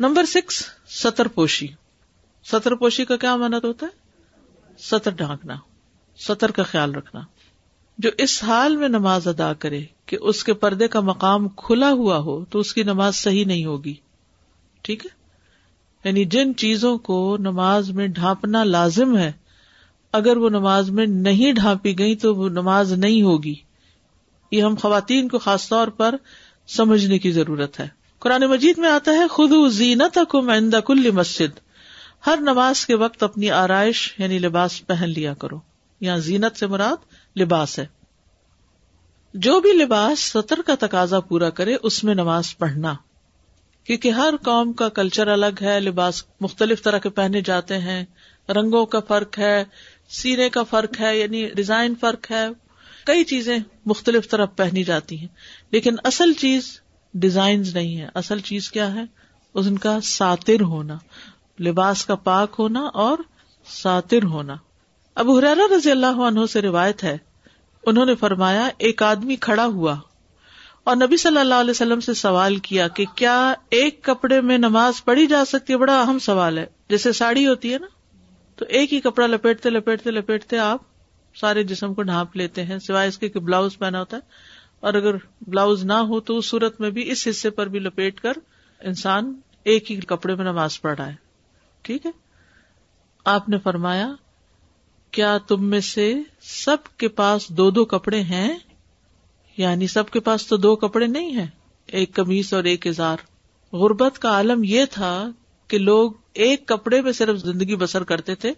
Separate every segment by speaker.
Speaker 1: Number six, سطر پوشی۔ سطر پوشی کا کیا منت ہوتا ہے؟ سطر ڈھانکنا، سطر کا خیال رکھنا۔ جو اس حال میں نماز ادا کرے کہ اس کے پردے کا مقام کھلا ہوا ہو تو اس کی نماز صحیح نہیں ہوگی۔ ٹھیک ہے؟ یعنی جن چیزوں کو نماز میں ڈھانپنا لازم ہے، اگر وہ نماز میں نہیں ڈھانپی گئی تو وہ نماز نہیں ہوگی۔ یہ ہم خواتین کو خاص طور پر سمجھنے کی ضرورت ہے۔ قرآن مجید میں آتا ہے خود زینت کل مسجد۔ ہر نماز کے وقت اپنی آرائش یعنی لباس پہن لیا کرو۔ یا زینت سے مراد لباس ہے۔ جو بھی لباس سطر کا تقاضا پورا کرے، اس میں نماز پڑھنا۔ کیونکہ ہر قوم کا کلچر الگ ہے، لباس مختلف طرح کے پہنے جاتے ہیں۔ رنگوں کا فرق ہے سینے کا فرق ہے یعنی ڈیزائن فرق ہے۔ کئی چیزیں مختلف طرح پہنی جاتی ہیں۔ لیکن اصل چیز ڈیزائن نہیں ہے اصل چیز کیا ہے؟ ان کا ساتر ہونا، لباس کا پاک ہونا اور ساتر ہونا۔ اب حرارا رضی اللہ عنہ سے روایت ہے، انہوں نے فرمایا، ایک آدمی کھڑا ہوا اور نبی صلی اللہ علیہ وسلم سے سوال کیا کہ کیا ایک کپڑے میں نماز پڑھی جا سکتی ہے؟ بڑا اہم سوال ہے۔ جیسے ساڑی ہوتی ہے نا، تو ایک ہی کپڑا لپیٹتے لپیٹتے لپیٹتے آپ سارے جسم کو ڈھانپ لیتے ہیں، سوائے اس کے کہ بلاؤز پہنا ہوتا ہے۔ اور اگر بلاؤز نہ ہو تو اس صورت میں بھی اس حصے پر بھی لپیٹ کر انسان ایک ہی کپڑے میں نماز پڑھ رہا ہے۔ ٹھیک ہے؟ آپ نے فرمایا، کیا تم میں سے سب کے پاس دو دو کپڑے ہیں؟ یعنی سب کے پاس تو دو کپڑے نہیں ہیں، ایک کمیز اور ایک اظہار۔ غربت کا عالم یہ تھا کہ لوگ ایک کپڑے میں صرف زندگی بسر کرتے تھے۔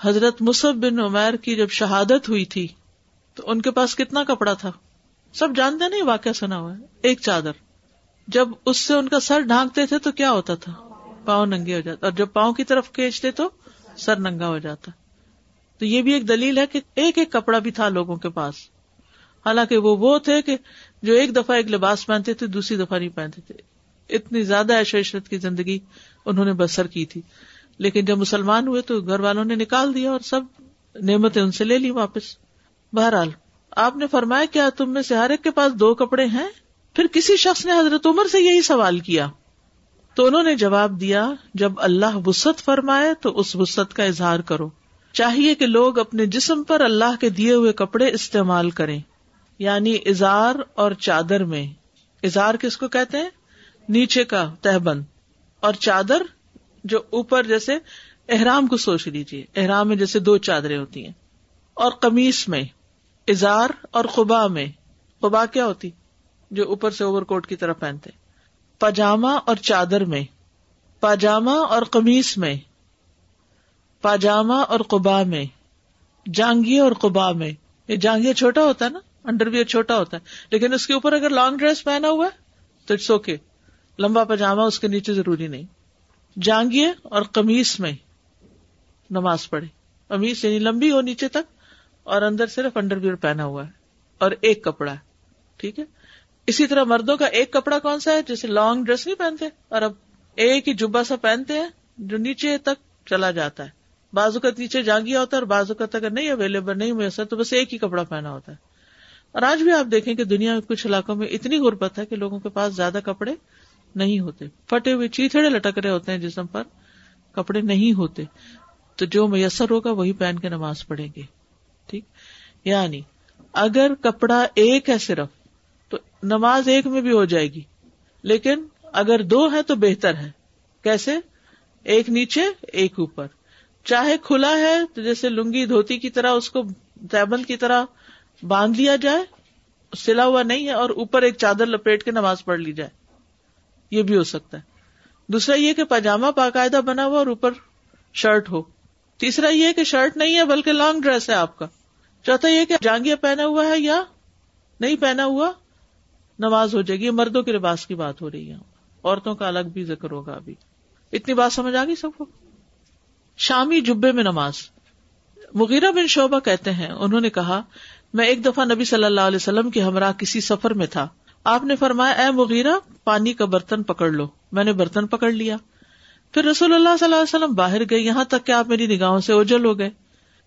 Speaker 1: حضرت مصب بن عمیر کی جب شہادت ہوئی تھی، تو ان کے پاس کتنا کپڑا تھا؟ سب جانتے نہیں، واقعہ سنا ہوا ہے۔ ایک چادر۔ جب اس سے ان کا سر ڈھانکتے تھے تو کیا ہوتا تھا؟ پاؤں ننگے ہو جاتا اور جب پاؤں کی طرف کھینچتے تو سر ننگا ہو جاتا۔ تو یہ بھی ایک دلیل ہے کہ ایک ایک کپڑا بھی تھا لوگوں کے پاس۔ حالانکہ وہ وہ تھے کہ جو ایک دفعہ ایک لباس پہنتے تھے، دوسری دفعہ نہیں پہنتے تھے۔ اتنی زیادہ ایش و عشرت کی زندگی انہوں نے بسر کی تھی۔ لیکن جب مسلمان ہوئے تو گھر والوں نے نکال دیا اور سب نعمتیں ان سے لے لی واپس۔ بہرحال آپ نے فرمایا، کیا تم میں سے ہر ایک کے پاس دو کپڑے ہیں؟ پھر کسی شخص نے حضرت عمر سے یہی سوال کیا۔ تو انہوں نے جواب دیا، جب اللہ وسط فرمائے تو اس وسط کا اظہار کرو۔ چاہیے کہ لوگ اپنے جسم پر اللہ کے دیے ہوئے کپڑے استعمال کریں۔ یعنی اظہار اور چادر میں۔ اظہار کس کو کہتے ہیں؟ نیچے کا تہبند اور چادر جو اوپر جیسے احرام کو سوچ لیجیے احرام میں جیسے دو چادریں ہوتی ہیں۔ اور قمیص میں۔ اظہار اور خبا میں خبا کیا ہوتی؟ جو اوپر سے اوور کوٹ کی طرح پہنتے۔ پاجامہ اور چادر میں، پاجامہ اور قمیص میں، پاجامہ اور قبا میں جانگیے اور قبا میں۔ یہ جانگیہ چھوٹا ہوتا ہے نا؟ انڈر ویئر چھوٹا ہوتا ہے۔ لیکن اس کے اوپر اگر لانگ ڈریس پہنا ہوا ہے، تو اٹس اوکے لمبا پاجامہ اس کے نیچے ضروری نہیں۔ جانگیے اور قمیص میں نماز پڑھے۔ قمیص یعنی لمبی ہو نیچے تک اور اندر صرف انڈر ویئر پہنا ہوا ہے اور ایک کپڑا ہے، ٹھیک ہے؟ اسی طرح مردوں کا ایک کپڑا کون سا ہے؟ جیسے لانگ ڈریس نہیں پہنتے، اور اب ایک ہی جبا سا پہنتے ہیں جو نیچے تک چلا جاتا ہے۔ بازو کا نیچے جانگیا ہوتا ہے اور بازو کا اگر نہیں اویلیبل نہیں میسر تو بس ایک ہی کپڑا پہنا ہوتا ہے۔ اور آج بھی آپ دیکھیں کہ دنیا میں کچھ علاقوں میں اتنی غربت ہے کہ لوگوں کے پاس زیادہ کپڑے نہیں ہوتے۔ پھٹے ہوئے چیتڑے لٹک رہے ہوتے ہیں جسم پر، کپڑے نہیں ہوتے۔ تو جو میسر ہوگا وہی پہن کے نماز پڑھیں گے۔ ٹھیک؟ یعنی اگر کپڑا ایک ہے صرف، تو نماز ایک میں بھی ہو جائے گی، لیکن اگر دو ہے تو بہتر ہے۔ کیسے؟ ایک نیچے، ایک اوپر۔ چاہے کھلا ہے تو جیسے لنگی دھوتی کی طرح، اس کو تیبند کی طرح باندھ لیا جائے، سلا ہوا نہیں ہے اور اوپر ایک چادر لپیٹ کے نماز پڑھ لی جائے۔ یہ بھی ہو سکتا ہے۔ دوسرا یہ کہ پاجامہ باقاعدہ بنا ہوا اور اوپر شرٹ ہو۔ تیسرا یہ کہ شرٹ نہیں ہے، بلکہ لانگ ڈریس ہے آپ کا۔ چوتھا یہ کہ جانگیا پہنا ہوا ہے یا نہیں پہنا ہوا، نماز ہو جائے گی، مردوں کے لباس کی بات ہو رہی ہے، عورتوں کا الگ بھی ذکر ہوگا ابھی۔ اتنی بات سمجھ آ گئی سب کو؟ شامی جبے میں نماز۔ مغیرہ بن شعبہ کہتے ہیں، انہوں نے کہا، میں ایک دفعہ نبی صلی اللہ علیہ وسلم کے ہمراہ کسی سفر میں تھا۔ آپ نے فرمایا، اے مغیرہ، پانی کا برتن پکڑ لو۔ میں نے برتن پکڑ لیا۔ پھر رسول اللہ صلی اللہ علیہ وسلم باہر گئے، یہاں تک کہ آپ میری نگاہوں سے اوجل ہو گئے۔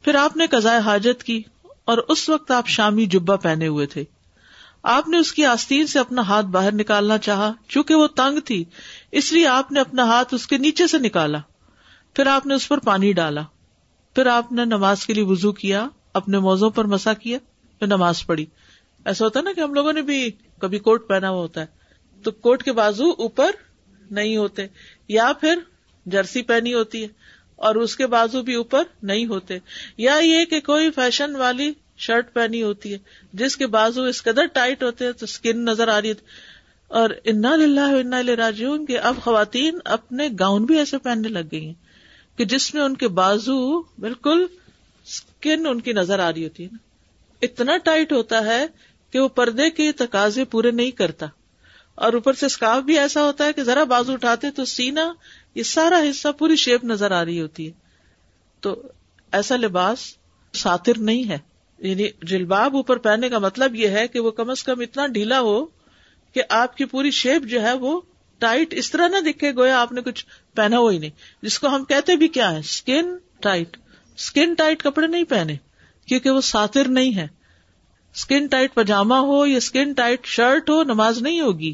Speaker 1: پھر آپ نے قزائے حاجت کی۔ اور اس وقت آپ شامی جبا پہنے ہوئے تھے۔ آپ نے اس کی آستین سے اپنا ہاتھ باہر نکالنا چاہا، چونکہ وہ تنگ تھی، اس لیے آپ نے اپنا ہاتھ اس کے نیچے سے نکالا۔ پھر آپ نے اس پر پانی ڈالا۔ پھر آپ نے نماز کے لیے وزو کیا، اپنے موزوں پر مسا کیا، پھر نماز پڑھی۔ ایسا ہوتا ہے نا کہ ہم لوگوں نے بھی کبھی کوٹ پہنا ہوا ہوتا ہے۔ تو کوٹ کے بازو اوپر نہیں ہوتے، یا پھر جرسی پہنی ہوتی ہے۔ اور اس کے بازو بھی اوپر نہیں ہوتے۔ یا یہ کہ کوئی فیشن والی شرٹ پہنی ہوتی ہے، جس کے بازو اس قدر ٹائٹ ہوتے ہیں تو اسکن نظر آ رہی ہے۔ اور انا انا راجون کے اب خواتین اپنے گاؤن بھی ایسے پہننے لگ گئی ہیں کہ جس میں ان کے بازو بالکل اسکن ان کی نظر آ رہی ہوتی ہے۔ نا اتنا ٹائٹ ہوتا ہے کہ وہ پردے کے تقاضے پورے نہیں کرتا۔ اور اوپر سے اسکارف بھی ایسا ہوتا ہے کہ ذرا بازو اٹھاتے تو سینا یہ سارا حصہ پوری شیپ نظر آ رہی ہوتی ہے۔ تو ایسا لباس ساتر نہیں ہے۔ یعنی جلباب اوپر پہننے کا مطلب یہ ہے کہ وہ کم از کم اتنا ڈھیلا ہو کہ آپ کی پوری شیپ جو ہے وہ ٹائٹ اس طرح نہ دکھے گویا آپ نے کچھ پہنا ہوا ہی نہیں۔ جس کو ہم کہتے بھی کیا ہے اسکن ٹائٹ۔ اسکن ٹائٹ کپڑے نہیں پہنے کیونکہ وہ ساتر نہیں ہے۔ اسکن ٹائٹ پاجامہ ہو یا اسکن ٹائٹ شرٹ ہو، نماز نہیں ہوگی۔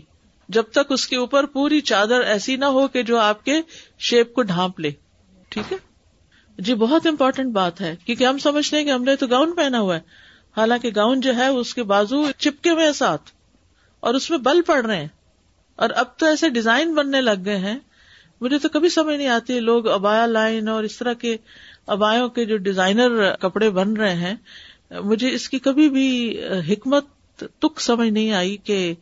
Speaker 1: جب تک اس کے اوپر پوری چادر ایسی نہ ہو کہ جو آپ کے شیپ کو ڈھانپ لے۔ ٹھیک ہے؟ جی بہت امپورٹینٹ بات ہے، کیونکہ ہم سمجھتے ہیں کہ ہم نے تو گاؤن پہنا ہوا ہے۔ حالانکہ گاؤن جو ہے، اس کے بازو چپکے ہوئے ساتھ، اور اس میں بل پڑ رہے ہیں۔ اور اب تو ایسے ڈیزائن بننے لگ گئے ہیں۔ مجھے تو کبھی سمجھ نہیں آتی لوگ ابایا لائن اور اس طرح کے ابایوں کے جو ڈیزائنر کپڑے بن رہے ہیں، مجھے اس کی کبھی بھی حکمت تک سمجھ نہیں آئی کہ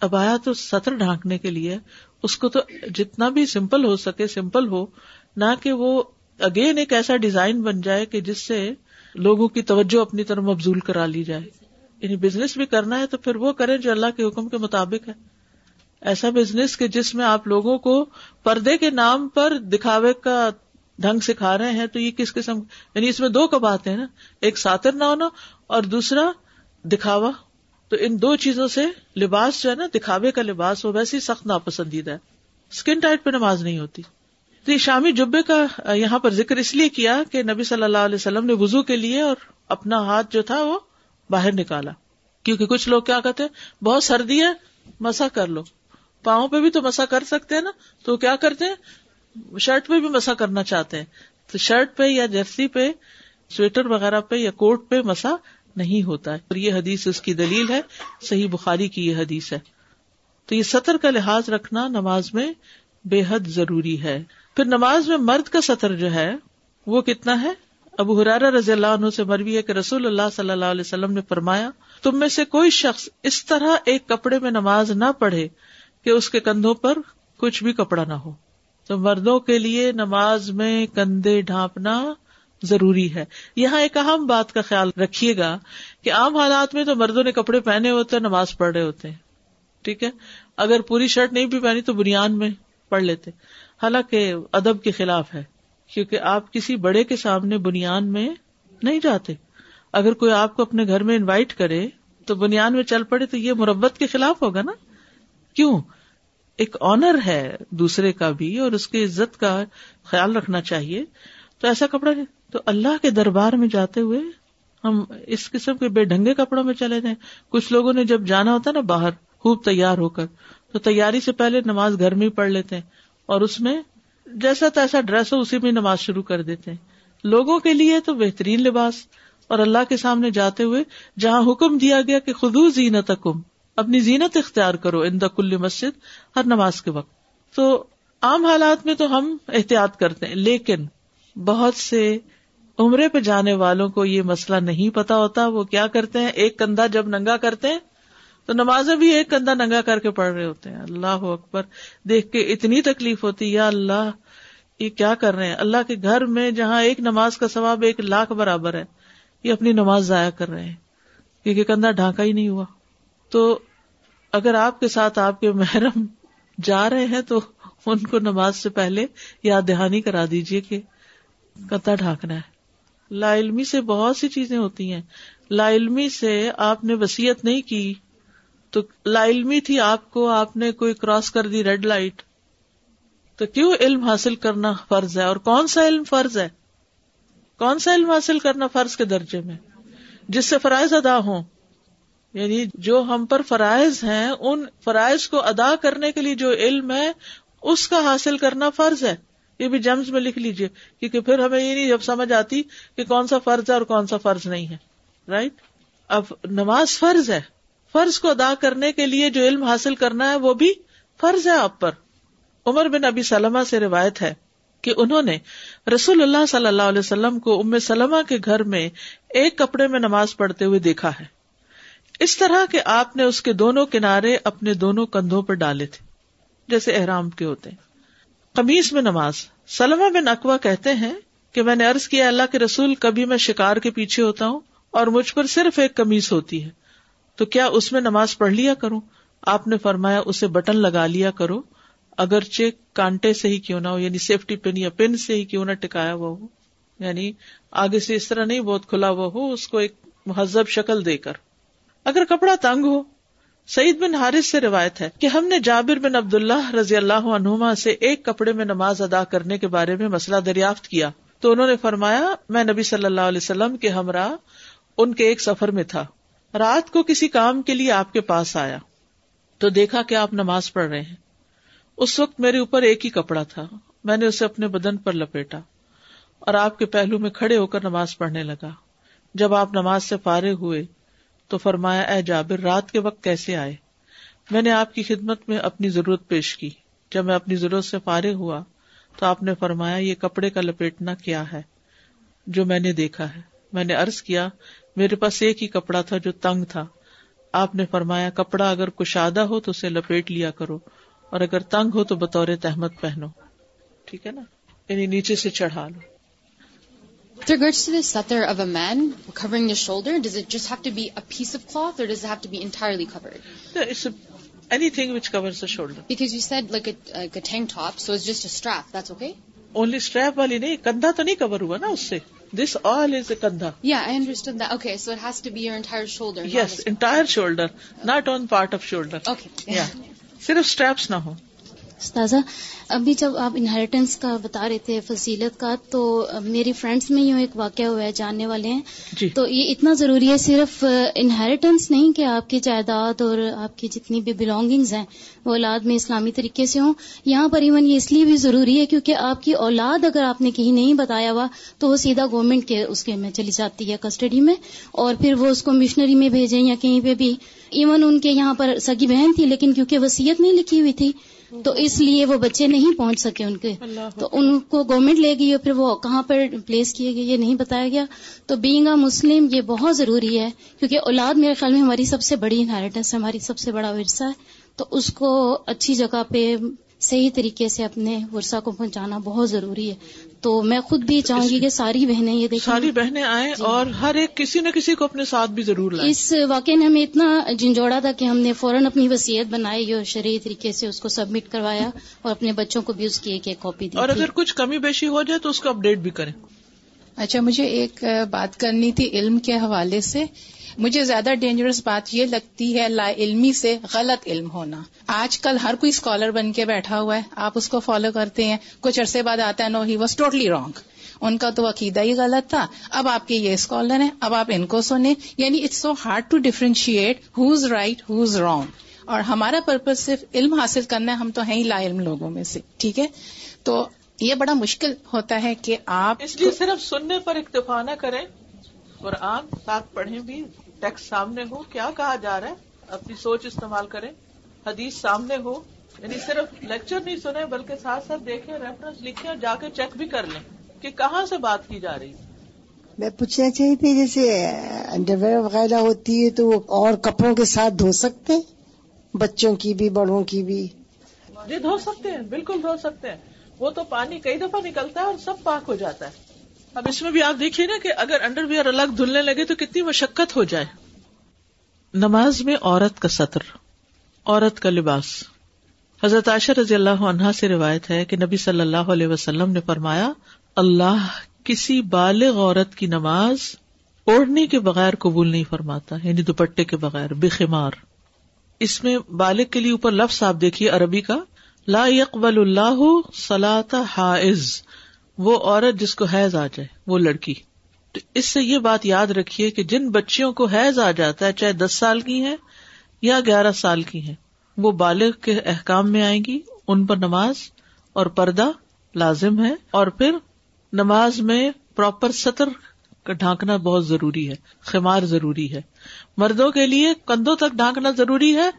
Speaker 1: ابایا تو سطر ڈھانکنے کے لیے، اس کو تو جتنا بھی سمپل ہو سکے سمپل ہو، نہ کہ وہ اگین ایک ایسا ڈیزائن بن جائے کہ جس سے لوگوں کی توجہ اپنی طرف مبزول کرا لی جائے۔ یعنی بزنس بھی کرنا ہے تو پھر وہ کریں جو اللہ کے حکم کے مطابق ہے۔ ایسا بزنس کہ جس میں آپ لوگوں کو پردے کے نام پر دکھاوے کا ڈھنگ سکھا رہے ہیں، تو یہ کس قسم یعنی اس میں دو کبات ہیں نا؟ ایک ساتر نہ ہونا اور دوسرا دکھاوا۔ تو ان دو چیزوں سے لباس جو ہے نا، دکھاوے کا لباس، وہ ویسے سخت ناپسندیدہ ہے۔ اسکن ٹائٹ پہ نماز نہیں ہوتی۔ تو یہ شامی جبے کا یہاں پر ذکر اس لیے کیا کہ نبی صلی اللہ علیہ وسلم نے وزو کے لیے اور اپنا ہاتھ جو تھا وہ باہر نکالا۔ کیونکہ کچھ لوگ کیا کہتے ہیں، بہت سردی ہے، مسا کر لو۔ پاؤں پہ بھی تو مسا کر سکتے ہیں نا۔ تو کیا کرتے ہیں؟ شرٹ پہ بھی مسا کرنا چاہتے ہیں۔ تو شرٹ پہ یا جرسی پہ، سویٹر وغیرہ پہ یا کوٹ پہ مسا نہیں ہوتا ہے۔ اور یہ حدیث اس کی دلیل ہے۔ صحیح بخاری کی یہ حدیث ہے۔ تو یہ سطر کا لحاظ رکھنا نماز میں بے حد ضروری ہے۔ پھر نماز میں مرد کا سطر جو ہے، وہ کتنا ہے؟ ابو حرارا رضی اللہ عنہ سے مروی ہے کہ رسول اللہ صلی اللہ علیہ وسلم نے فرمایا، تم میں سے کوئی شخص اس طرح ایک کپڑے میں نماز نہ پڑھے کہ اس کے کندھوں پر کچھ بھی کپڑا نہ ہو۔ تو مردوں کے لیے نماز میں کندھے ڈھانپنا ضروری ہے۔ یہاں ایک اہم بات کا خیال رکھیے گا کہ عام حالات میں تو مردوں نے کپڑے پہنے ہوتے ہیں نماز پڑھ رہے ہوتے ہیں۔ ٹھیک ہے؟ اگر پوری شرٹ نہیں بھی پہنی تو بنیاد میں پڑھ لیتے۔ حالانکہ ادب کے خلاف ہے، کیونکہ آپ کسی بڑے کے سامنے بنیاد میں نہیں جاتے۔ اگر کوئی آپ کو اپنے گھر میں انوائٹ کرے تو بنیاد میں چل پڑے تو یہ مربت کے خلاف ہوگا نا۔ کیوں؟ ایک آنر ہے دوسرے کا بھی اور اس کی عزت کا خیال رکھنا چاہیے۔ تو ایسا کپڑا تو اللہ کے دربار میں جاتے ہوئے ہم اس قسم کے بے ڈھنگے کپڑوں میں چلے جائیں کچھ لوگوں نے جب جانا ہوتا نا باہر، خوب تیار ہو کر، تو تیاری سے پہلے نماز گھر میں ہی پڑھ لیتے ہیں۔ اور اس میں جیسا تیسا ڈریس ہو، اسی میں نماز شروع کر دیتے ہیں۔ لوگوں کے لیے تو بہترین لباس۔ اور اللہ کے سامنے جاتے ہوئے جہاں حکم دیا گیا کہ خدو زینت کم اپنی زینت اختیار کرو ان کل مسجد ہر نماز کے وقت۔ تو عام حالات میں تو ہم احتیاط کرتے ہیں، لیکن بہت سے عمرے پہ جانے والوں کو یہ مسئلہ نہیں پتا ہوتا، وہ کیا کرتے ہیں؟ ایک کندھا جب ننگا کرتے ہیں، تو نمازیں بھی ایک کندھا ننگا کر کے پڑھ رہے ہوتے ہیں۔ اللہ اکبر، دیکھ کے اتنی تکلیف ہوتی، یا اللہ، یہ کیا کر رہے ہیں؟ اللہ کے گھر میں جہاں ایک نماز کا ثواب ایک لاکھ برابر ہے، یہ اپنی نماز ضائع کر رہے ہیں، کیونکہ کندھا ڈھانکا ہی نہیں ہوا۔ تو اگر آپ کے ساتھ آپ کے محرم جا رہے ہیں، تو ان کو نماز سے پہلے یاد دہانی کرا دیجیے کہ کندھا ڈھانکنا ہے۔ لا علمی سے بہت سی چیزیں ہوتی ہیں۔ لا علمی سے آپ نے وسیعت نہیں کی، تو لا علمی تھی آپ کو، آپ نے کوئی کراس کر دی ریڈ لائٹ تو کیوں علم حاصل کرنا فرض ہے؟ اور کون سا علم فرض ہے؟ کون سا علم حاصل کرنا فرض کے درجے میں؟ جس سے فرائض ادا ہوں۔ یعنی جو ہم پر فرائض ہیں، ان فرائض کو ادا کرنے کے لیے جو علم ہے، اس کا حاصل کرنا فرض ہے۔ یہ بھی جمز میں لکھ لیجیے کیونکہ پھر ہمیں یہ نہیں جب سمجھ آتی کہ کون سا فرض ہے اور کون سا فرض نہیں ہے رائٹ اب نماز فرض ہے، فرض کو ادا کرنے کے لیے جو علم حاصل کرنا ہے وہ بھی فرض ہے آپ پر۔ عمر بن ابی سلمہ سے روایت ہے کہ انہوں نے رسول اللہ صلی اللہ علیہ وسلم کو ام سلمہ کے گھر میں ایک کپڑے میں نماز پڑھتے ہوئے دیکھا ہے۔ اس طرح کہ آپ نے اس کے دونوں کنارے اپنے دونوں کندھوں پر ڈالے تھے، جیسے احرام کے ہوتے ہیں۔ قمیص میں نماز۔ سلمہ بن اقوا کہتے ہیں کہ میں نے ارض کیا، اللہ کے رسول، کبھی میں شکار کے پیچھے ہوتا ہوں اور مجھ پر صرف ایک کمیز ہوتی ہے۔ تو کیا اس میں نماز پڑھ لیا کروں؟ آپ نے فرمایا، اسے بٹن لگا لیا کرو۔ اگرچہ کانٹے سے ہی کیوں نہ ہو یعنی سیفٹی پن یا پن سے ہی کیوں نہ ٹکایا ہوا ہو یعنی آگے سے اس طرح نہیں بہت کھلا ہوا ہو، اس کو ایک مہذب شکل دے کر۔ اگر کپڑا تنگ ہو سعید بن حارث سے روایت ہے کہ ہم نے جابر بن عبد اللہ رضی اللہ عنہما سے ایک کپڑے میں نماز ادا کرنے کے بارے میں مسئلہ دریافت کیا تو انہوں نے فرمایا، میں نبی صلی اللہ علیہ وسلم کے ہمراہ ان کے ایک سفر میں تھا۔ رات کو کسی کام کے لیے آپ کے پاس آیا۔ تو دیکھا کہ آپ نماز پڑھ رہے ہیں۔ اس وقت میرے اوپر ایک ہی کپڑا تھا۔ میں نے اسے اپنے بدن پر لپیٹا اور آپ کے پہلو میں کھڑے ہو کر نماز پڑھنے لگا۔ جب آپ نماز سے فارغ ہوئے تو فرمایا، اے جابر، رات کے وقت کیسے آئے؟ میں نے آپ کی خدمت میں اپنی ضرورت پیش کی۔ جب میں اپنی ضرورت سے فارغ ہوا تو آپ نے فرمایا، یہ کپڑے کا لپیٹنا کیا ہے جو میں نے دیکھا ہے؟ میں نے ارض کیا، میرے پاس ایک ہی کپڑا تھا جو تنگ تھا۔ آپ نے فرمایا، کپڑا اگر کشادہ ہو تو اسے لپیٹ لیا کرو، اور اگر تنگ ہو تو بطور تحمد پہنو۔ ٹھیک ہے نا؟ یعنی نیچے سے چڑھا لو۔
Speaker 2: With regards to the satar of a man covering the shoulder, does it just have to be a piece of cloth or does it have to be entirely covered?
Speaker 1: It's anything which covers the shoulder.
Speaker 2: Because you said like a, like a tank top, so it's just a strap. That's okay?
Speaker 1: Only strap wali nahi, kandha to nahi cover hua na usse. This all is a kandha.
Speaker 2: Yeah, I understood that. Okay, so it has to be your entire shoulder.
Speaker 1: Yes, entire shoulder, not on part of shoulder.
Speaker 2: Okay.
Speaker 1: Yeah. Sirf straps na ho.
Speaker 3: استاذہ ابھی جب آپ inheritance کا بتا رہے تھے فضیلت کا تو میری فرینڈس میں یوں ایک واقعہ ہوا ہے جاننے والے ہیں۔
Speaker 1: جی۔
Speaker 3: تو یہ اتنا ضروری ہے صرف انہیریٹنس نہیں کہ آپ کی جائیداد اور آپ کی جتنی بھی بلونگنگز ہیں وہ اولاد میں اسلامی طریقے سے ہوں۔ یہاں پر ایون یہ اس لیے بھی ضروری ہے کیونکہ آپ کی اولاد اگر آپ نے کہیں نہیں بتایا ہوا تو وہ سیدھا گورنمنٹ کے اس کے میں چلی جاتی ہے کسٹڈی میں۔ اور پھر وہ اس کو مشنری میں بھیجیں یا کہیں پہ بھی۔ ایون ان کے یہاں پر سگی بہن تھی لیکن کیونکہ وسیعت نہیں لکھی ہوئی تھی تو اس لیے وہ بچے نہیں پہنچ سکے ان کے۔ تو ان کو گورنمنٹ لے گئی اور پھر وہ کہاں پر پلیس کیے گئے یہ نہیں بتایا گیا۔ تو بینگ اے مسلم یہ بہت ضروری ہے کیونکہ اولاد میرے خیال میں ہماری سب سے بڑی انہیریٹنس ہے ہماری سب سے بڑا ورثہ ہے۔ تو اس کو اچھی جگہ پہ صحیح طریقے سے اپنے ورثہ کو پہنچانا بہت ضروری ہے۔ تو میں خود بھی چاہوں گی کہ ساری بہنیں یہ دیکھیں۔
Speaker 1: ساری بہنیں آئیں
Speaker 3: جی۔
Speaker 1: اور ہر ایک کسی نہ کسی کو اپنے ساتھ بھی ضرور لائیں۔
Speaker 3: اس واقعے نے ہمیں اتنا جھنجھوڑا تھا کہ ہم نے فوراً اپنی وصیت بنائی اور شرعی طریقے سے اس کو سبمٹ کروایا اور اپنے بچوں کو بھی اس کی ایک ایک کاپی دی
Speaker 1: اور اگر کچھ کمی بیشی ہو جائے تو اس کو اپڈیٹ بھی کریں۔
Speaker 4: اچھا مجھے ایک بات کرنی تھی علم کے حوالے سے۔ مجھے زیادہ ڈینجرس بات یہ لگتی ہے لا علمی سے غلط علم ہونا۔ آج کل ہر کوئی اسکالر بن کے بیٹھا ہوا ہے، آپ اس کو فالو کرتے ہیں۔ کچھ عرصے بعد آتا ہے no he was totally wrong ان کا تو عقیدہ ہی غلط تھا۔ اب آپ کے یہ اسکالر ہیں، اب آپ ان کو سنیں۔ یعنی it's so hard to differentiate who's right who's wrong اور ہمارا پرپز صرف علم حاصل کرنا ہے، ہم تو ہیں ہی لا علم لوگوں میں سے، ٹھیک ہے؟ تو یہ بڑا مشکل ہوتا ہے کہ آپ
Speaker 1: اس لیے صرف سننے پر اکتفا نہ کریں۔ قرآن ساتھ پڑھیں بھی ٹیکسٹ سامنے ہو۔ کیا کہا جا رہا ہے؟ اپنی سوچ استعمال کریں۔ حدیث سامنے ہو۔ یعنی صرف لیکچر نہیں سنیں بلکہ ساتھ ساتھ دیکھیں ریفرنس لکھیں اور جا کے چیک بھی کر لیں کہ کہاں سے بات کی جا رہی
Speaker 5: میں پوچھنا چاہیے تھی جیسے انڈر ویئر وغیرہ ہوتی ہے تو وہ اور کپڑوں کے ساتھ دھو سکتے بچوں کی بھی بڑوں کی بھی؟
Speaker 1: جی دھو سکتے ہیں بالکل دھو سکتے ہیں۔ وہ تو پانی کئی دفعہ نکلتا ہے اور سب پاک ہو جاتا ہے۔ اب اس میں بھی آپ دیکھیے نا کہ اگر انڈر ویئر الگ دھلنے لگے تو کتنی مشقت ہو جائے۔ نماز میں عورت کا سطر، عورت کا لباس۔ حضرت عائشہ رضی اللہ عنہا سے روایت ہے کہ نبی صلی اللہ علیہ وسلم نے فرمایا، اللہ کسی بالغ عورت کی نماز اوڑھنے کے بغیر قبول نہیں فرماتا یعنی دوپٹے کے بغیر، بے خمار۔ اس میں بالغ کے لیے اوپر لفظ آپ دیکھیے عربی کا۔ لا يقبل اللہ سلاۃ حائز۔ وہ عورت جس کو حیض آ جائے، وہ لڑکی۔ تو اس سے یہ بات یاد رکھیے کہ جن بچیوں کو حیض آ جاتا ہے، چاہے دس سال کی ہے یا گیارہ سال کی ہے وہ بالغ کے احکام میں آئیں گی، ان پر نماز اور پردہ لازم ہے۔ اور پھر نماز میں پراپر سطر کا ڈھانکنا بہت ضروری ہے، خمار ضروری ہے۔ مردوں کے لیے کندھوں تک ڈھانکنا ضروری ہے،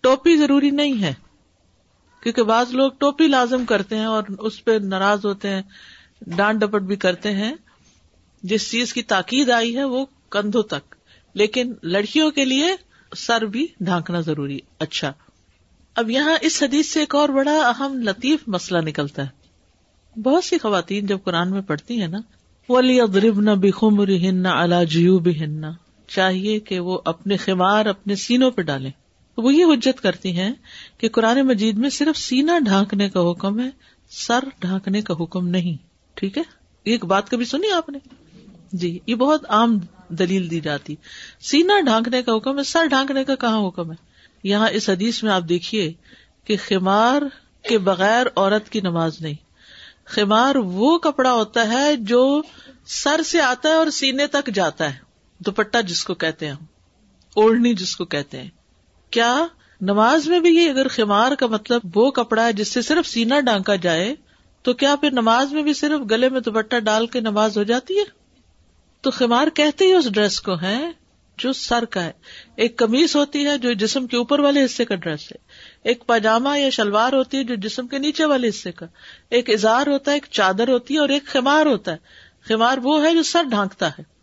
Speaker 1: ٹوپی ضروری نہیں ہے۔ کیونکہ بعض لوگ ٹوپی لازم کرتے ہیں اور اس پہ ناراض ہوتے ہیں، ڈانٹ ڈپٹ بھی کرتے ہیں۔ جس چیز کی تاکید آئی ہے وہ کندھوں تک۔ لیکن لڑکیوں کے لیے سر بھی ڈھانکنا ضروری۔ اچھا۔ اب یہاں اس حدیث سے ایک اور بڑا اہم لطیف مسئلہ نکلتا ہے۔ بہت سی خواتین جب قرآن میں پڑھتی ہیں نا ولی ادرب نہ بخم ہن اللہ جیو بھی چاہیے کہ وہ اپنے خمار اپنے سینوں پہ ڈالیں۔ وہ یہ حجت کرتی ہیں کہ قرآن مجید میں صرف سینا ڈھانکنے کا حکم ہے، سر ڈھانکنے کا حکم نہیں۔ ٹھیک ہے؟ ایک بات کبھی سنی آپ نے؟ جی یہ بہت عام دلیل دی جاتی۔ سینا ڈھانکنے کا حکم ہے، سر ڈھانکنے کا کہاں حکم ہے؟ یہاں اس حدیث میں آپ دیکھیے کہ خمار کے بغیر عورت کی نماز نہیں۔ خمار وہ کپڑا ہوتا ہے جو سر سے آتا ہے اور سینے تک جاتا ہے۔ دوپٹہ جس کو کہتے ہیں ہم، اوڑھنی جس کو کہتے ہیں۔ کیا نماز میں بھی یہ اگر خمار کا مطلب وہ کپڑا ہے جس سے صرف سینا ڈانکا جائے، تو کیا پھر نماز میں بھی صرف گلے میں دوپٹہ ڈال کے نماز ہو جاتی ہے؟ تو خمار کہتے ہی اس ڈریس کو ہے جو سر کا ہے۔ ایک کمیز ہوتی ہے جو جسم کے اوپر والے حصے کا ڈریس ہے۔ ایک پاجامہ یا شلوار ہوتی ہے جو جسم کے نیچے والے حصے کا۔ ایک اظہار ہوتا ہے، ایک چادر ہوتی ہے اور ایک خمار ہوتا ہے۔ خمار وہ ہے جو سر ڈھانکتا ہے۔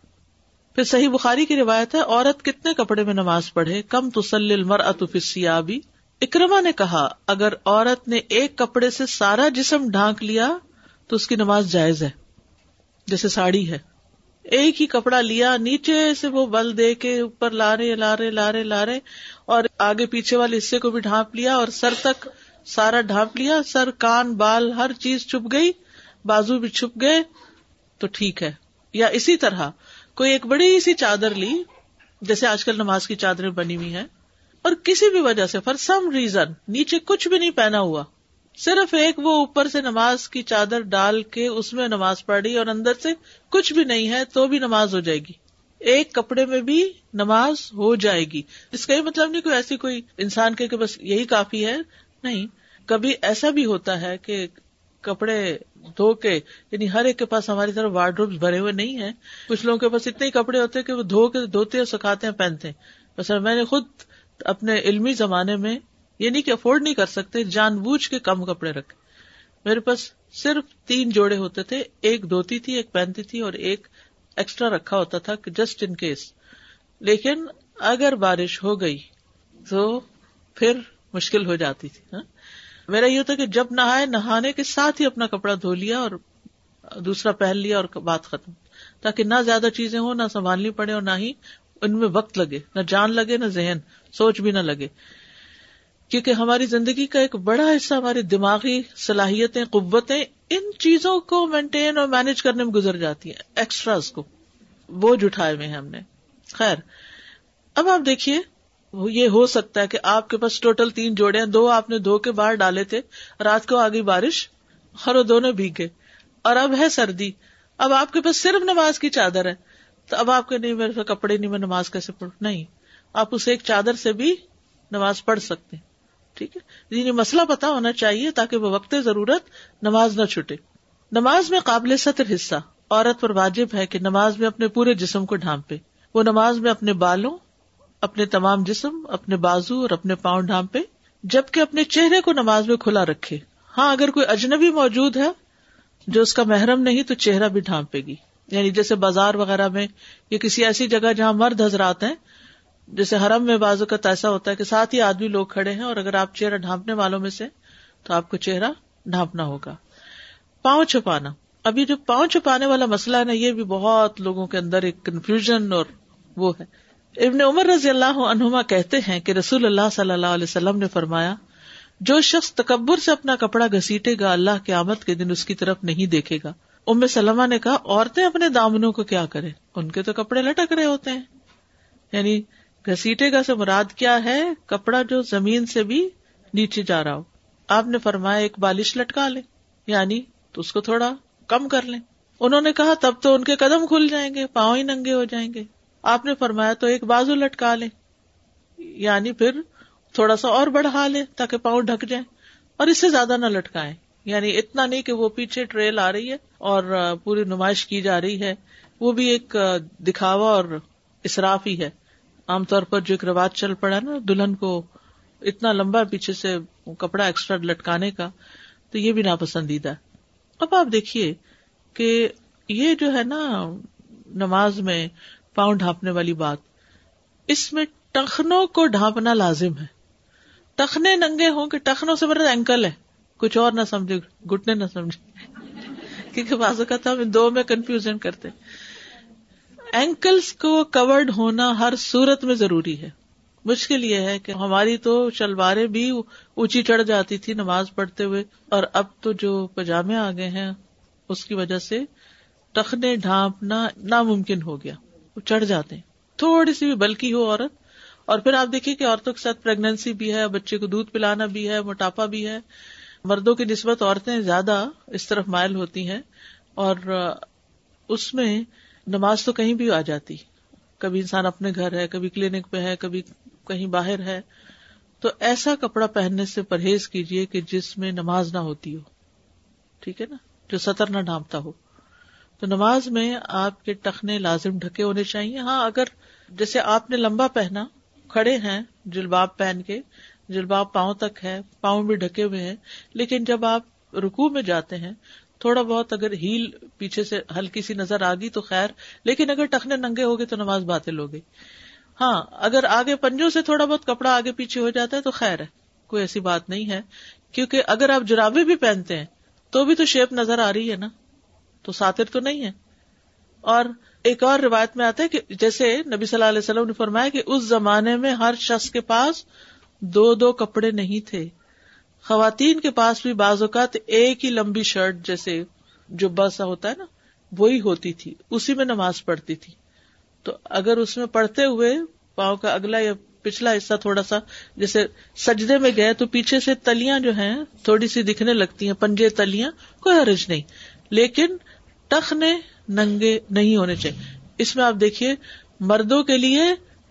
Speaker 1: پھر صحیح بخاری کی روایت ہے، عورت کتنے کپڑے میں نماز پڑھے؟ کم تسل مر اتفسیابی اکرما نے کہا، اگر عورت نے ایک کپڑے سے سارا جسم ڈھانک لیا، تو اس کی نماز جائز ہے۔ جیسے ساڑی ہے۔ ایک ہی کپڑا لیا، نیچے سے وہ بل دے کے اوپر لارے لارے لارے لارے، اور آگے پیچھے والے حصے کو بھی ڈھانپ لیا، اور سر تک سارا ڈھانپ لیا، سر، کان، بال، ہر چیز چھپ گئی، بازو بھی چھپ گئے، تو ٹھیک ہے۔ یا اسی طرح کوئی ایک بڑی سی چادر لی، جیسے آج کل نماز کی چادریں بنی ہوئی ہیں، اور کسی بھی وجہ سے فار سم ریزن نیچے کچھ بھی نہیں پہنا ہوا۔ صرف ایک وہ اوپر سے نماز کی چادر ڈال کے اس میں نماز پڑھی اور اندر سے کچھ بھی نہیں ہے تو بھی نماز ہو جائے گی۔ ایک کپڑے میں بھی نماز ہو جائے گی۔ اس کا یہ مطلب نہیں کوئی ایسی کوئی انسان کے کہ بس یہی کافی ہے، نہیں۔ کبھی ایسا بھی ہوتا ہے کہ کپڑے دھو کے یعنی ہر ایک کے پاس ہماری طرف وارڈ بھرے ہوئے نہیں ہیں۔ کچھ لوگوں کے پاس اتنے ہی کپڑے ہوتے ہیں کہ وہ دھو کے، دھوتے اور سکھاتے ہیں، پہنتے ہیں۔ بس میں نے خود اپنے علمی زمانے میں یہ نہیں کہ افورڈ نہیں کر سکتے، جان بوجھ کے کم کپڑے رکھے۔ میرے پاس صرف تین جوڑے ہوتے تھے، ایک دھوتی تھی، ایک پہنتی تھی اور ایک ایکسٹرا رکھا ہوتا تھا جسٹ ان کیس لیکن اگر بارش ہو گئی تو پھر مشکل ہو جاتی تھی ہاں؟ میرا یہ ہوتا کہ جب نہائے، نہانے کے ساتھ ہی اپنا کپڑا دھو لیا اور دوسرا پہن لیا اور بات ختم، تاکہ نہ زیادہ چیزیں ہوں، نہ سنبھالنی پڑے اور نہ ہی ان میں وقت لگے، نہ جان لگے، نہ ذہن، سوچ بھی نہ لگے۔ کیونکہ ہماری زندگی کا ایک بڑا حصہ، ہماری دماغی صلاحیتیں، قوتیں، ان چیزوں کو مینٹین اور مینج کرنے میں گزر جاتی ہیں ایکسٹراز کو۔ بوجھ اٹھائے ہوئے ہم نے۔ خیر، اب آپ دیکھیے یہ ہو سکتا ہے کہ آپ کے پاس ٹوٹل تین جوڑے ہیں، دو آپ نے دھو کے باہر ڈالے تھے، رات کو آگئی بارش، اور وہ دونوں بھیگے۔ اور اب ہے سردی۔ اب آپ کے پاس صرف نماز کی چادر ہے۔ تو اب آپ کے نہیں، میرے کپڑے نہیں، میں نماز کیسے پڑھ نہیں۔ آپ اس ایک چادر سے بھی نماز پڑھ سکتے ٹھیک ہے؟ یعنی مسئلہ پتا ہونا چاہیے تاکہ وہ وقت ضرورت نماز نہ چھٹے۔ نماز میں قابل سطر حصہ، عورت پر واجب ہے کہ نماز میں اپنے پورے جسم کو ڈھانپے۔ وہ نماز میں اپنے بالوں اپنے تمام جسم، اپنے بازو اور اپنے پاؤں ڈھانپے جبکہ اپنے چہرے کو نماز میں کھلا رکھے۔ ہاں اگر کوئی اجنبی موجود ہے جو اس کا محرم نہیں، تو چہرہ بھی ڈھانپے گی۔ یعنی جیسے بازار وغیرہ میں یا کسی ایسی جگہ جہاں مرد حضرات ہیں، جیسے حرم میں بازو کا ایسا ہوتا ہے کہ ساتھ ہی آدمی لوگ کھڑے ہیں اور اگر آپ چہرہ ڈھانپنے والوں میں سے، تو آپ کو چہرہ ڈھانپنا ہوگا۔ پاؤں چھپانا۔ ابھی جو پاؤں چھپانے والا مسئلہ ہے نا، یہ بھی بہت لوگوں کے اندر ایک کنفیوژن اور وہ ہے۔ ابن عمر رضی اللہ عنہما کہتے ہیں کہ رسول اللہ صلی اللہ علیہ وسلم نے فرمایا، جو شخص تکبر سے اپنا کپڑا گھسیٹے گا، اللہ کے آمد کے دن اس کی طرف نہیں دیکھے گا۔ ام سلمہ نے کہا، عورتیں اپنے دامنوں کو کیا کریں؟ ان کے تو کپڑے لٹک رہے ہوتے ہیں۔ یعنی گھسیٹے گا سے مراد کیا ہے؟ کپڑا جو زمین سے بھی نیچے جا رہا ہو۔ آپ نے فرمایا، ایک بالش لٹکا لے یعنی تو اس کو تھوڑا کم کر لیں۔ انہوں نے کہا، تب تو ان کے قدم کھل جائیں گے، پاؤں ہی ننگے ہو جائیں گے۔ آپ نے فرمایا تو ایک بازو لٹکا لیں۔ یعنی پھر تھوڑا سا اور بڑھا لیں تاکہ پاؤں ڈھک جائیں اور اس سے زیادہ نہ لٹکائیں۔ یعنی اتنا نہیں کہ وہ پیچھے ٹریل آ رہی ہے اور پوری نمائش کی جا رہی ہے۔ وہ بھی ایک دکھاوا اور اصراف ہی ہے۔ عام طور پر جو ایک رواج چل پڑا نا، دلہن کو اتنا لمبا پیچھے سے کپڑا ایکسٹرا لٹکانے کا، تو یہ بھی ناپسندیدہ۔ اب آپ دیکھیے کہ یہ جو ہے نا نماز میں پاؤں ڈھانپنے والی بات۔ اس میں ٹخنوں کو ڈھانپنا لازم ہے۔ ٹخنے ننگے ہوں کہ ٹخنوں سے میرا اینکل ہے۔ کچھ اور نہ سمجھے گٹنے نہ سمجھے۔ کیونکہ بازو کا تھا دو میں کنفیوژن کرتے اینکلس کو کورڈ ہونا ہر صورت میں ضروری ہے۔ مشکل یہ ہے کہ ہماری تو شلواریں بھی اونچی چڑھ جاتی تھی نماز پڑھتے ہوئے، اور اب تو جو پجامے آ گئے ہیں، اس کی وجہ سے ٹخنے ڈھانپنا ناممکن ہو گیا۔ وہ چڑھ جاتے ہیں۔ تھوڑی سی بھی بلکی ہو عورت، اور پھر آپ دیکھیے کہ عورتوں کے ساتھ پریگنینسی بھی ہے، بچے کو دودھ پلانا بھی ہے، موٹاپا بھی ہے۔ مردوں کی نسبت عورتیں زیادہ اس طرف مائل ہوتی ہیں، اور اس میں نماز تو کہیں بھی آ جاتی۔ کبھی انسان اپنے گھر ہے، کبھی کلینک پہ ہے، کبھی کہیں باہر ہے۔ تو ایسا کپڑا پہننے سے پرہیز کیجیے کہ جس میں نماز نہ ہوتی ہو۔ ٹھیک ہے نا؟ جو سطر نہ ڈھانپتا ہو۔ تو نماز میں آپ کے ٹخنے لازم ڈھکے ہونے چاہیے۔ ہاں اگر جیسے آپ نے لمبا پہنا، کھڑے ہیں جلباب پہن کے، جلباب پاؤں تک ہے، پاؤں بھی ڈھکے ہوئے ہیں، لیکن جب آپ رکو میں جاتے ہیں، تھوڑا بہت اگر ہیل پیچھے سے ہلکی سی نظر آ گئی تو خیر، لیکن اگر ٹخنے ننگے ہوگے تو نماز باطل ہوگی ہاں اگر آگے پنجوں سے تھوڑا بہت کپڑا آگے پیچھے ہو جاتا ہے تو خیر ہے، کوئی ایسی بات نہیں ہے۔ کیونکہ اگر آپ جرابے بھی پہنتے ہیں، تو بھی تو شیپ نظر آ رہی ہے نا۔ تو ساتر تو نہیں ہے۔ اور ایک اور روایت میں آتا ہے کہ جیسے نبی صلی اللہ علیہ وسلم نے فرمایا کہ اس زمانے میں ہر شخص کے پاس دو دو کپڑے نہیں تھے۔ خواتین کے پاس بھی بعض اوقات ایک ہی لمبی شرٹ جیسے جو بس ہوتا ہے نا، وہی ہوتی تھی۔ اسی میں نماز پڑھتی تھی۔ تو اگر اس میں پڑھتے ہوئے پاؤں کا اگلا یا پچھلا حصہ تھوڑا سا جیسے سجدے میں گئے تو پیچھے سے تلیاں جو ہیں، تھوڑی سی دکھنے لگتی ہیں، پنجے تلیاں، کوئی حرج نہیں۔ لیکن ٹخنے ننگے نہیں ہونے چاہیے۔ اس میں آپ دیکھیے، مردوں کے لیے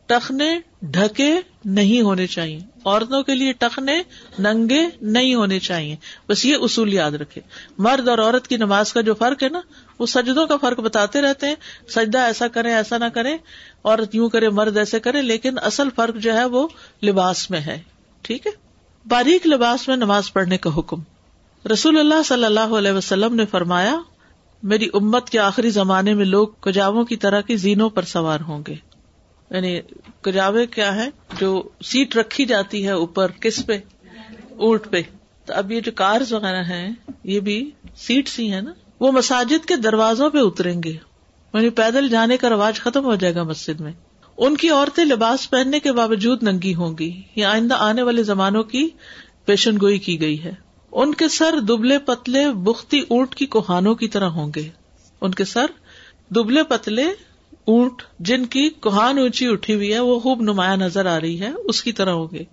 Speaker 1: ٹخنے ڈھکے نہیں ہونے چاہیے۔ عورتوں کے لیے ٹخنے ننگے نہیں ہونے چاہیے۔ بس یہ اصول یاد رکھے۔ مرد اور عورت کی نماز کا جو فرق ہے نا، وہ سجدوں کا فرق بتاتے رہتے ہیں۔ سجدہ ایسا کرے ایسا نہ کرے عورت یوں کرے، مرد ایسے کرے، لیکن اصل فرق جو ہے وہ لباس میں ہے۔ ٹھیک ہے؟ باریک لباس میں نماز پڑھنے کا حکم۔ رسول اللہ صلی اللہ علیہ وسلم نے فرمایا، میری امت کے آخری زمانے میں لوگ کجاووں کی طرح کی زینوں پر سوار ہوں گے۔ یعنی کجاوے کیا ہے؟ جو سیٹ رکھی جاتی ہے اوپر، کس پہ؟ اونٹ پہ۔ تو اب یہ جو کار وغیرہ ہیں، یہ بھی سیٹس ہی ہے نا۔ وہ مساجد کے دروازوں پہ اتریں گے۔ یعنی پیدل جانے کا رواج ختم ہو جائے گا مسجد میں۔ ان کی عورتیں لباس پہننے کے باوجود ننگی ہوں گی۔ یہ آئندہ آنے والے زمانوں کی پیشن گوئی کی گئی ہے۔ ان کے سر دبلے پتلے بختی اونٹ کی کوہانوں کی طرح ہوں گے۔ ان کے سر دبلے پتلے اونٹ جن کی کوہان اونچی اٹھی ہوئی ہے، وہ خوب نمایاں نظر آ رہی ہے، اس کی طرح ہوں گے۔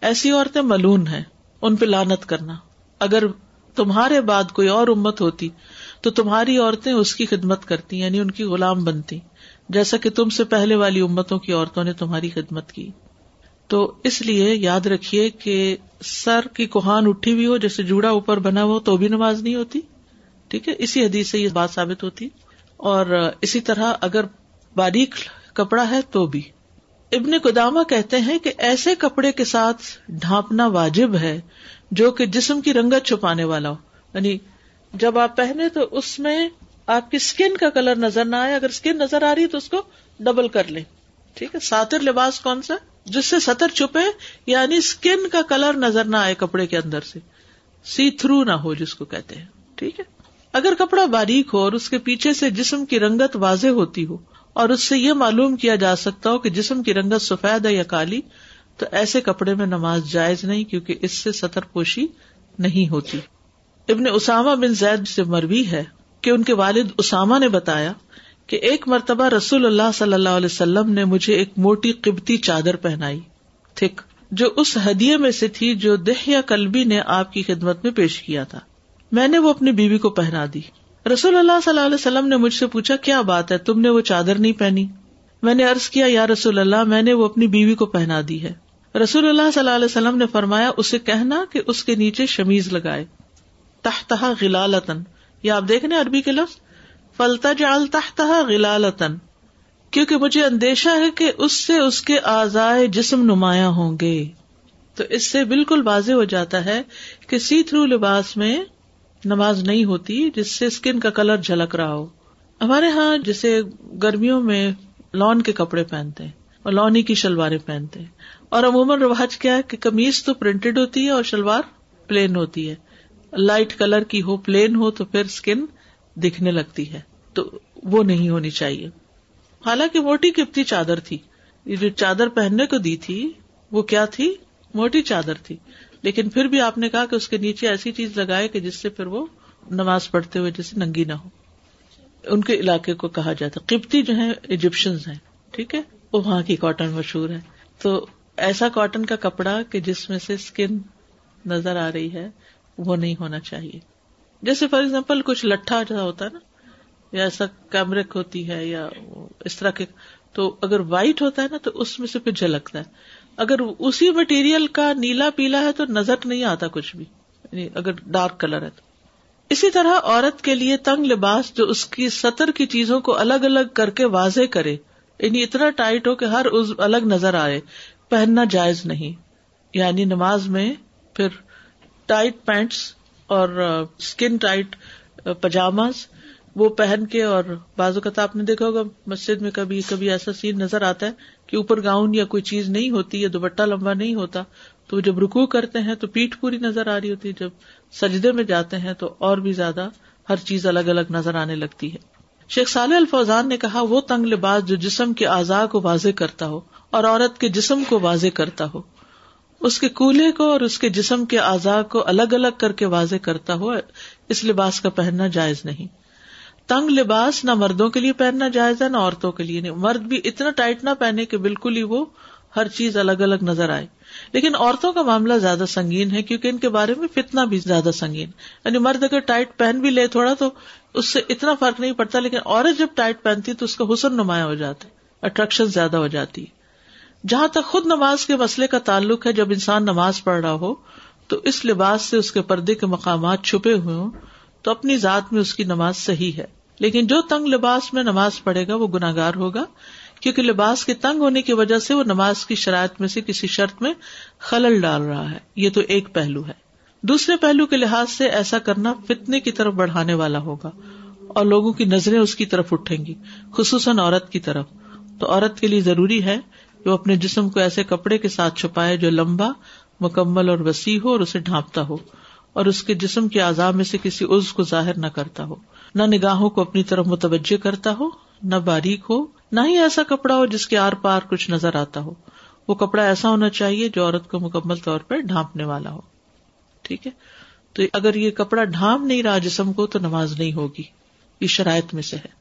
Speaker 1: ایسی عورتیں ملون ہیں، ان پہ لانت کرنا۔ اگر تمہارے بعد کوئی اور امت ہوتی، تو تمہاری عورتیں اس کی خدمت کرتی یعنی ان کی غلام بنتی۔ جیسا کہ تم سے پہلے والی امتوں کی عورتوں نے تمہاری خدمت کی۔ تو اس لیے یاد رکھیے کہ سر کی کوہان اٹھی ہوئی ہو، جیسے جوڑا اوپر بنا ہو، تو بھی نماز نہیں ہوتی۔ ٹھیک ہے؟ اسی حدیث سے یہ بات ثابت ہوتی۔ اور اسی طرح اگر باریک کپڑا ہے تو بھی۔ ابن قدامہ کہتے ہیں کہ ایسے کپڑے کے ساتھ ڈھانپنا واجب ہے جو کہ جسم کی رنگت چھپانے والا ہو۔ یعنی جب آپ پہنے تو اس میں آپ کی اسکن کا کلر نظر نہ آئے، اگر اسکن نظر آ رہی تو اس کو ڈبل کر لیں۔ ٹھیک ہے؟ ساتر لباس کون سا؟ جس سے سطر چھپے یعنی اسکن کا کلر نظر نہ آئے کپڑے کے اندر سے۔ سی تھرو نہ ہو جس کو کہتے ہیں۔ ٹھیک ہے؟ اگر کپڑا باریک ہو اور اس کے پیچھے سے جسم کی رنگت واضح ہوتی ہو، اور اس سے یہ معلوم کیا جا سکتا ہو کہ جسم کی رنگت سفید ہے یا کالی، تو ایسے کپڑے میں نماز جائز نہیں، کیونکہ اس سے سطر پوشی نہیں ہوتی۔ ابن اسامہ بن زید سے مروی ہے کہ ان کے والد اسامہ نے بتایا کہ ایک مرتبہ رسول اللہ صلی اللہ علیہ وسلم نے مجھے ایک موٹی قبطی چادر پہنائی، تھک، جو اس ہدیے میں سے تھی جو دہیا کلبی نے آپ کی خدمت میں پیش کیا تھا۔ میں نے وہ اپنی بیوی کو پہنا دی۔ رسول اللہ صلی اللہ علیہ وسلم نے مجھ سے پوچھا، کیا بات ہے؟ تم نے وہ چادر نہیں پہنی؟ میں نے ارض کیا، یا رسول اللہ، میں نے وہ اپنی بیوی کو پہنا دی ہے۔ رسول اللہ صلی اللہ علیہ وسلم نے فرمایا، اسے کہنا کہ اس کے نیچے شمیز لگائے۔ تحتہ غلالتن یا آپ دیکھ عربی کے لفظ؟ فلتا جال تحتہ غلالتن کیونکہ مجھے اندیشہ ہے کہ اس سے اس کے آزائے جسم نمایاں ہوں گے۔ تو اس سے بالکل واضح ہو جاتا ہے کہ سی تھرو لباس میں نماز نہیں ہوتی جس سے اسکن کا کلر جھلک رہا ہو۔ ہمارے یہاں جیسے گرمیوں میں لان کے کپڑے پہنتے ہیں اور لونی کی شلواریں پہنتے ہیں۔ اور عموماً رواج کیا ہے کہ کمیز تو پرنٹڈ ہوتی ہے اور شلوار پلین ہوتی ہے۔ لائٹ کلر کی ہو پلین ہو تو پھر اسکن دکھنے لگتی ہے۔ تو وہ نہیں ہونی چاہیے۔ حالانکہ موٹی کپتی چادر تھی۔ یہ جو چادر پہننے کو دی تھی، وہ کیا تھی؟ موٹی چادر تھی۔ لیکن پھر بھی آپ نے کہا کہ اس کے نیچے ایسی چیز لگائے کہ جس سے پھر وہ نماز پڑھتے ہوئے جیسے ننگی نہ ہو۔ ان کے علاقے کو کہا جاتا قبطی جو ہے ایجپشن ہیں۔ ٹھیک ہے؟ وہ وہاں کی کاٹن مشہور ہے۔ تو ایسا کاٹن کا کپڑا کہ جس میں سے اسکن نظر آ رہی ہے، وہ نہیں ہونا چاہیے۔ جیسے فار ایگزامپل کچھ لٹھا جیسا ہوتا ہے نا یا ایسا کیمرک ہوتی ہے یا اس طرح کے تو اگر وائٹ ہوتا ہے نا تو اس میں سے پھر جھلکتا ہے۔ اگر اسی مٹیریل کا نیلا پیلا ہے تو نظر نہیں آتا کچھ بھی۔ یعنی اگر ڈارک کلر ہے تو۔ اسی طرح عورت کے لیے تنگ لباس جو اس کی سطر کی چیزوں کو الگ الگ کر کے واضح کرے۔ یعنی اتنا ٹائٹ ہو کہ ہر الگ نظر آئے۔ پہننا جائز نہیں۔ یعنی نماز میں پھر ٹائٹ پینٹس اور اسکن ٹائٹ پجاماز وہ پہن کے اور بعض اوقات آپ نے دیکھا ہوگا مسجد میں کبھی کبھی ایسا سین نظر آتا ہے کہ اوپر گاؤن یا کوئی چیز نہیں ہوتی یا دوپٹہ لمبا نہیں ہوتا، تو جب رکو کرتے ہیں تو پیٹ پوری نظر آ رہی ہوتی ہے، جب سجدے میں جاتے ہیں تو اور بھی زیادہ ہر چیز الگ الگ نظر آنے لگتی ہے۔ شیخ صالح الفوزان نے کہا، وہ تنگ لباس جو جسم کے اعضاء کو واضح کرتا ہو اور عورت کے جسم کو واضح کرتا ہو، اس کے کولے کو اور اس کے جسم کے اعضاء کو الگ الگ کر کے واضح کرتا ہو، اس لباس کا پہننا جائز نہیں۔ تنگ لباس نہ مردوں کے لیے پہننا جائز ہے، نہ عورتوں کے لیے نہیں۔ مرد بھی اتنا ٹائٹ نہ پہنے کہ بالکل ہی وہ ہر چیز الگ الگ نظر آئے۔ لیکن عورتوں کا معاملہ زیادہ سنگین ہے کیونکہ ان کے بارے میں فتنا بھی زیادہ سنگین۔ یعنی مرد اگر ٹائٹ پہن بھی لے تھوڑا تو اس سے اتنا فرق نہیں پڑتا، لیکن عورت جب ٹائٹ پہنتی تو اس کا حسن نمایاں ہو جاتا ہے اٹریکشن زیادہ ہو جاتی ہے۔ جہاں تک خود نماز کے مسئلے کا تعلق ہے، جب انسان نماز پڑھ رہا ہو تو اس لباس سے اس کے پردے کے مقامات چھپے ہوئے ہوں تو اپنی ذات میں اس کی نماز صحیح ہے۔ لیکن جو تنگ لباس میں نماز پڑھے گا وہ گناگار ہوگا، کیونکہ لباس کے تنگ ہونے کی وجہ سے وہ نماز کی شرائط میں سے کسی شرط میں خلل ڈال رہا ہے۔ یہ تو ایک پہلو ہے۔ دوسرے پہلو کے لحاظ سے ایسا کرنا فتنے کی طرف بڑھانے والا ہوگا اور لوگوں کی نظریں اس کی طرف اٹھیں گی، خصوصاً عورت کی طرف۔ تو عورت کے لیے ضروری ہے کہ وہ اپنے جسم کو ایسے کپڑے کے ساتھ چھپائے جو لمبا، مکمل اور وسیع ہو اور اسے ڈھانپتا ہو اور اس کے جسم کے اعضاء میں سے کسی عز کو ظاہر نہ کرتا ہو۔ نہ نگاہوں کو اپنی طرف متوجہ کرتا ہو، نہ باریک ہو، نہ ہی ایسا کپڑا ہو جس کے آر پار کچھ نظر آتا ہو۔ وہ کپڑا ایسا ہونا چاہیے جو عورت کو مکمل طور پر ڈھانپنے والا ہو۔ ٹھیک ہے؟ تو اگر یہ کپڑا ڈھانپ نہیں رہا جسم کو تو نماز نہیں ہوگی۔ یہ شرائط میں سے ہے۔